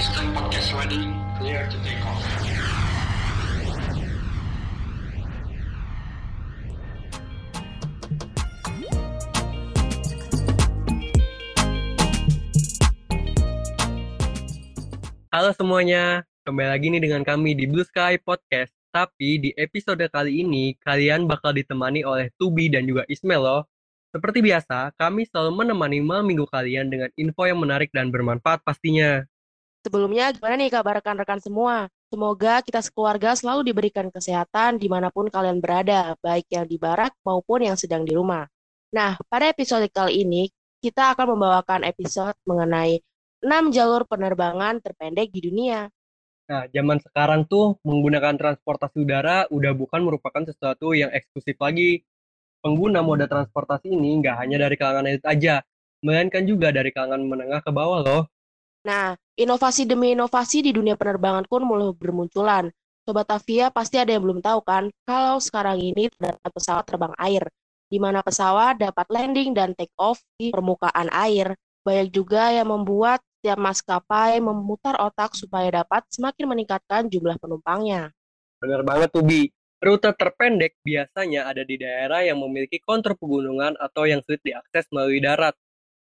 Halo semuanya, kembali lagi nih dengan kami di Blue Sky Podcast. Tapi di episode kali ini, kalian bakal ditemani oleh Tubi dan juga Ismail loh. Seperti biasa, kami selalu menemani malam minggu kalian dengan info yang menarik dan bermanfaat pastinya. Sebelumnya, gimana nih kabar rekan-rekan semua? Semoga kita sekeluarga selalu diberikan kesehatan di mana pun kalian berada, baik yang di barak maupun yang sedang di rumah. Nah, pada episode kali ini, kita akan membawakan episode mengenai 6 jalur penerbangan terpendek di dunia. Nah, zaman sekarang tuh menggunakan transportasi udara udah bukan merupakan sesuatu yang eksklusif lagi. Pengguna moda transportasi ini nggak hanya dari kalangan elit aja, melainkan juga dari kalangan menengah ke bawah loh. Nah, inovasi demi inovasi di dunia penerbangan pun mulai bermunculan. Sobat Tavia pasti ada yang belum tahu kan, kalau sekarang ini terdapat pesawat terbang air, di mana pesawat dapat landing dan take off di permukaan air. Banyak juga yang membuat setiap maskapai memutar otak supaya dapat semakin meningkatkan jumlah penumpangnya. Bener banget tuh, Bi. Rute terpendek biasanya ada di daerah yang memiliki kontur pegunungan atau yang sulit diakses melalui darat.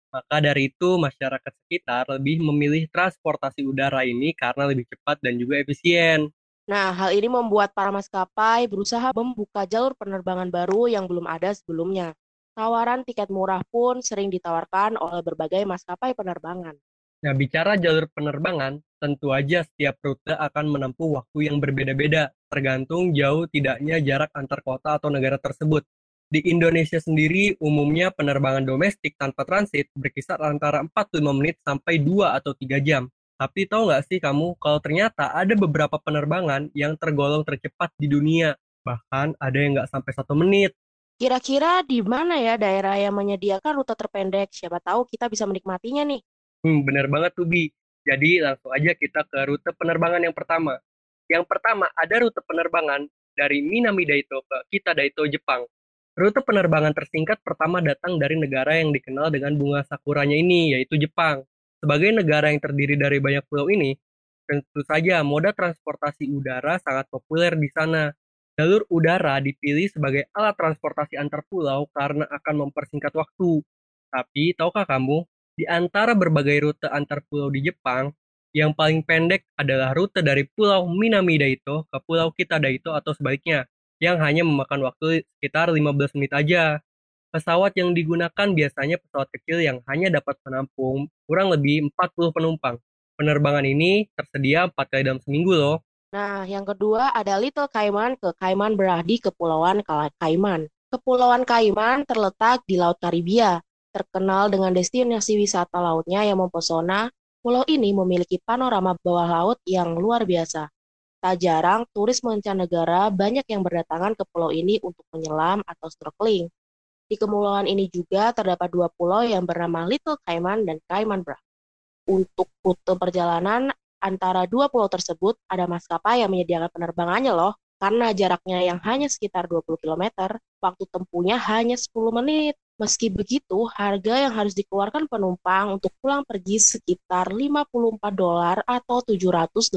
Maka dari itu, masyarakat sekitar lebih memilih transportasi udara ini karena lebih cepat dan juga efisien. Nah, hal ini membuat para maskapai berusaha membuka jalur penerbangan baru yang belum ada sebelumnya. Tawaran tiket murah pun sering ditawarkan oleh berbagai maskapai penerbangan. Nah, bicara jalur penerbangan, tentu aja setiap rute akan menempuh waktu yang berbeda-beda, tergantung jauh tidaknya jarak antar kota atau negara tersebut. Di Indonesia sendiri, umumnya penerbangan domestik tanpa transit berkisar antara 45 menit sampai 2 atau 3 jam. Tapi tahu nggak sih kamu, kalau ternyata ada beberapa penerbangan yang tergolong tercepat di dunia, bahkan ada yang nggak sampai satu menit. Kira-kira di mana ya daerah yang menyediakan rute terpendek? Siapa tahu kita bisa menikmatinya nih. Hmm, benar banget tuh, Bi. Jadi langsung aja kita ke rute penerbangan yang pertama. Yang pertama ada rute penerbangan dari Minami Daito ke Kita Daito, Jepang. Rute penerbangan tersingkat pertama datang dari negara yang dikenal dengan bunga sakuranya ini, yaitu Jepang. Sebagai negara yang terdiri dari banyak pulau ini, tentu saja moda transportasi udara sangat populer di sana. Jalur udara dipilih sebagai alat transportasi antar pulau karena akan mempersingkat waktu. Tapi, tahukah kamu, di antara berbagai rute antar pulau di Jepang, yang paling pendek adalah rute dari Pulau Minami Daito ke Pulau Kita Daito atau sebaliknya, yang hanya memakan waktu sekitar 15 menit aja. Pesawat yang digunakan biasanya pesawat kecil yang hanya dapat menampung kurang lebih 40 penumpang. Penerbangan ini tersedia 4 kali dalam seminggu loh. Nah, yang kedua ada Little Cayman ke Cayman Beradi Kepulauan Cayman. Kepulauan Cayman terletak di Laut Karibia, terkenal dengan destinasi wisata lautnya yang mempesona. Pulau ini memiliki panorama bawah laut yang luar biasa. Tak jarang turis mancanegara banyak yang berdatangan ke pulau ini untuk menyelam atau snorkeling. Di kepulauan ini juga terdapat dua pulau yang bernama Little Cayman dan Cayman Brac. Untuk rute perjalanan antara dua pulau tersebut ada maskapai yang menyediakan penerbangannya loh. Karena jaraknya yang hanya sekitar 20 km, waktu tempuhnya hanya 10 menit. Meski begitu, harga yang harus dikeluarkan penumpang untuk pulang pergi sekitar 54 dolar atau 718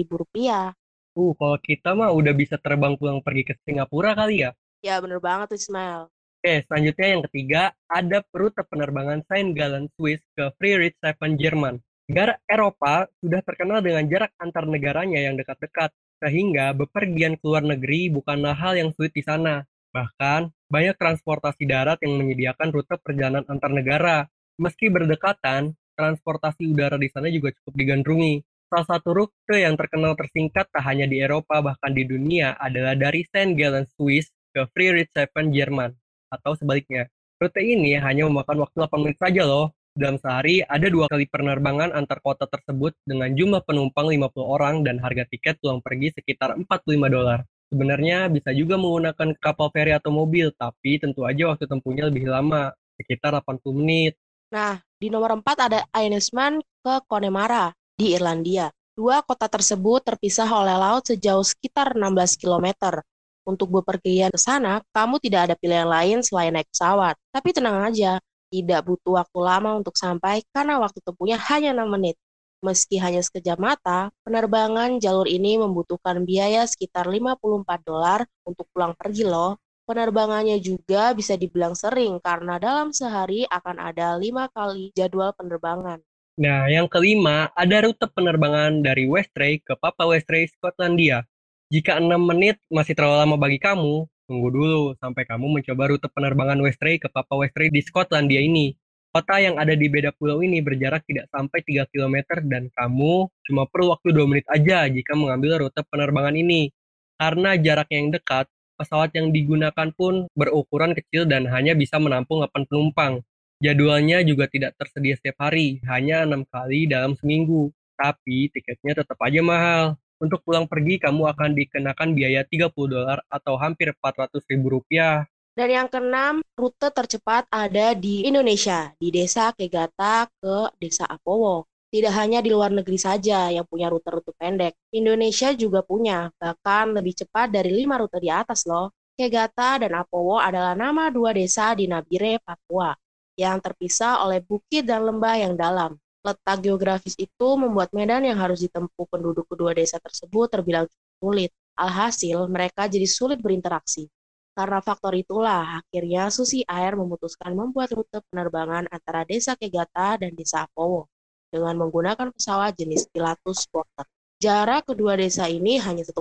ribu rupiah. Uh, kalau kita mah udah bisa terbang pulang pergi ke Singapura kali ya? Ya, bener banget tuh Ismail. Oke, selanjutnya yang ketiga, ada rute penerbangan Saint Gallen Swiss ke Friedrichshafen, Jerman. Negara Eropa sudah terkenal dengan jarak antar negaranya yang dekat-dekat, sehingga bepergian ke luar negeri bukanlah hal yang sulit di sana. Bahkan, banyak transportasi darat yang menyediakan rute perjalanan antar negara. Meski berdekatan, transportasi udara di sana juga cukup digandrungi. Salah satu rute yang terkenal tersingkat tak hanya di Eropa, bahkan di dunia adalah dari St. Gallen, Swiss ke Friedrichshafen, Jerman. Atau sebaliknya. Rute ini hanya memakan waktu 8 menit saja loh, dalam sehari ada dua kali penerbangan antar kota tersebut dengan jumlah penumpang 50 orang dan harga tiket pulang pergi sekitar 45 dolar. Sebenarnya bisa juga menggunakan kapal feri atau mobil, tapi tentu aja waktu tempuhnya lebih lama, sekitar 80 menit. Nah, di nomor 4 ada Aenisman ke Connemara di Irlandia. Dua kota tersebut terpisah oleh laut sejauh sekitar 16 km. Untuk bepergian ke sana, kamu tidak ada pilihan lain selain naik pesawat. Tapi tenang aja, tidak butuh waktu lama untuk sampai karena waktu tempuhnya hanya 6 menit. Meski hanya sekejap mata, penerbangan jalur ini membutuhkan biaya sekitar 54 dolar untuk pulang pergi loh. Penerbangannya juga bisa dibilang sering karena dalam sehari akan ada lima kali jadwal penerbangan. Nah, yang kelima, ada rute penerbangan dari Westray ke Papa Westray, Skotlandia. Jika 6 menit masih terlalu lama bagi kamu, tunggu dulu sampai kamu mencoba rute penerbangan Westray ke Papa Westray di Skotlandia ini. Kota yang ada di beda pulau ini berjarak tidak sampai 3 km dan kamu cuma perlu waktu 2 menit aja jika mengambil rute penerbangan ini. Karena jaraknya yang dekat, pesawat yang digunakan pun berukuran kecil dan hanya bisa menampung 8 penumpang. Jadwalnya juga tidak tersedia setiap hari, hanya enam kali dalam seminggu. Tapi tiketnya tetap aja mahal. Untuk pulang pergi, kamu akan dikenakan biaya 30 dolar atau hampir 400 ribu rupiah. Dan yang keenam, rute tercepat ada di Indonesia, di Desa Kegata ke Desa Apowo. Tidak hanya di luar negeri saja yang punya rute-rute pendek, Indonesia juga punya, bahkan lebih cepat dari lima rute di atas loh. Kegata dan Apowo adalah nama dua desa di Nabire, Papua, yang terpisah oleh bukit dan lembah yang dalam. Letak geografis itu membuat medan yang harus ditempuh penduduk kedua desa tersebut terbilang sulit. Alhasil, mereka jadi sulit berinteraksi. Karena faktor itulah, akhirnya Susi Air memutuskan membuat rute penerbangan antara Desa Kegata dan Desa Apowo dengan menggunakan pesawat jenis Pilatus Porter. Jarak kedua desa ini hanya 1,8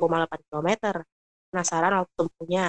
km. Penasaran waktu tempuhnya?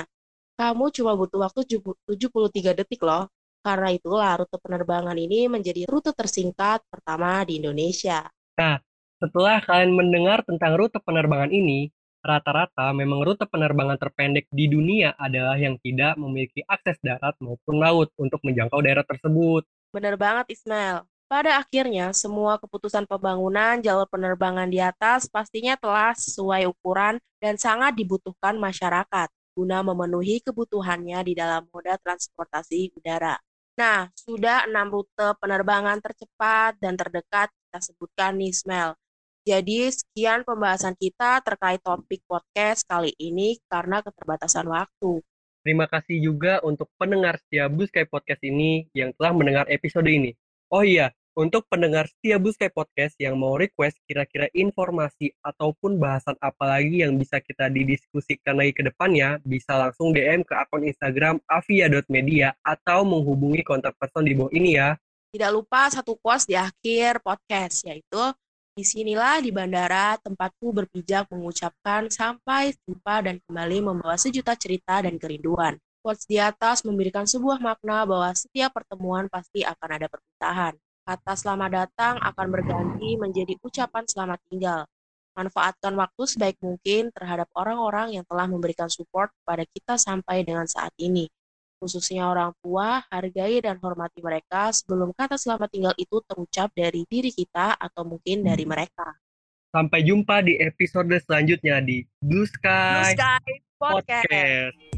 Kamu cuma butuh waktu 73 detik loh. Karena itulah rute penerbangan ini menjadi rute tersingkat pertama di Indonesia. Nah, setelah kalian mendengar tentang rute penerbangan ini, Rata-rata memang rute penerbangan terpendek di dunia adalah yang tidak memiliki akses darat maupun laut untuk menjangkau daerah tersebut. Benar banget Ismail. Pada akhirnya, semua keputusan pembangunan jalur penerbangan di atas pastinya telah sesuai ukuran dan sangat dibutuhkan masyarakat guna memenuhi kebutuhannya di dalam moda transportasi udara. Nah, sudah enam rute penerbangan tercepat dan terdekat kita sebutkan nih, Ismail. Jadi sekian pembahasan kita terkait topik podcast kali ini karena keterbatasan waktu. Terima kasih juga untuk pendengar setia Buskai Podcast ini yang telah mendengar episode ini. Oh iya, untuk pendengar setia Buskai Podcast yang mau request kira-kira informasi ataupun bahasan apa lagi yang bisa kita didiskusikan lagi ke depannya, bisa langsung DM ke akun Instagram avia.media atau menghubungi kontak person di bawah ini ya. Tidak lupa satu quotes di akhir podcast, yaitu Di sinilah di bandara tempatku berpijak mengucapkan sampai jumpa dan kembali membawa sejuta cerita dan kerinduan. Quotes di atas memberikan sebuah makna bahwa setiap pertemuan pasti akan ada perpisahan. Kata selamat datang akan berganti menjadi ucapan selamat tinggal. Manfaatkan waktu sebaik mungkin terhadap orang-orang yang telah memberikan support kepada kita sampai dengan saat ini khususnya orang tua, hargai dan hormati mereka sebelum kata selamat tinggal itu terucap dari diri kita atau mungkin dari mereka. Sampai jumpa di episode selanjutnya di Blue Sky, Blue Sky Podcast. Podcast.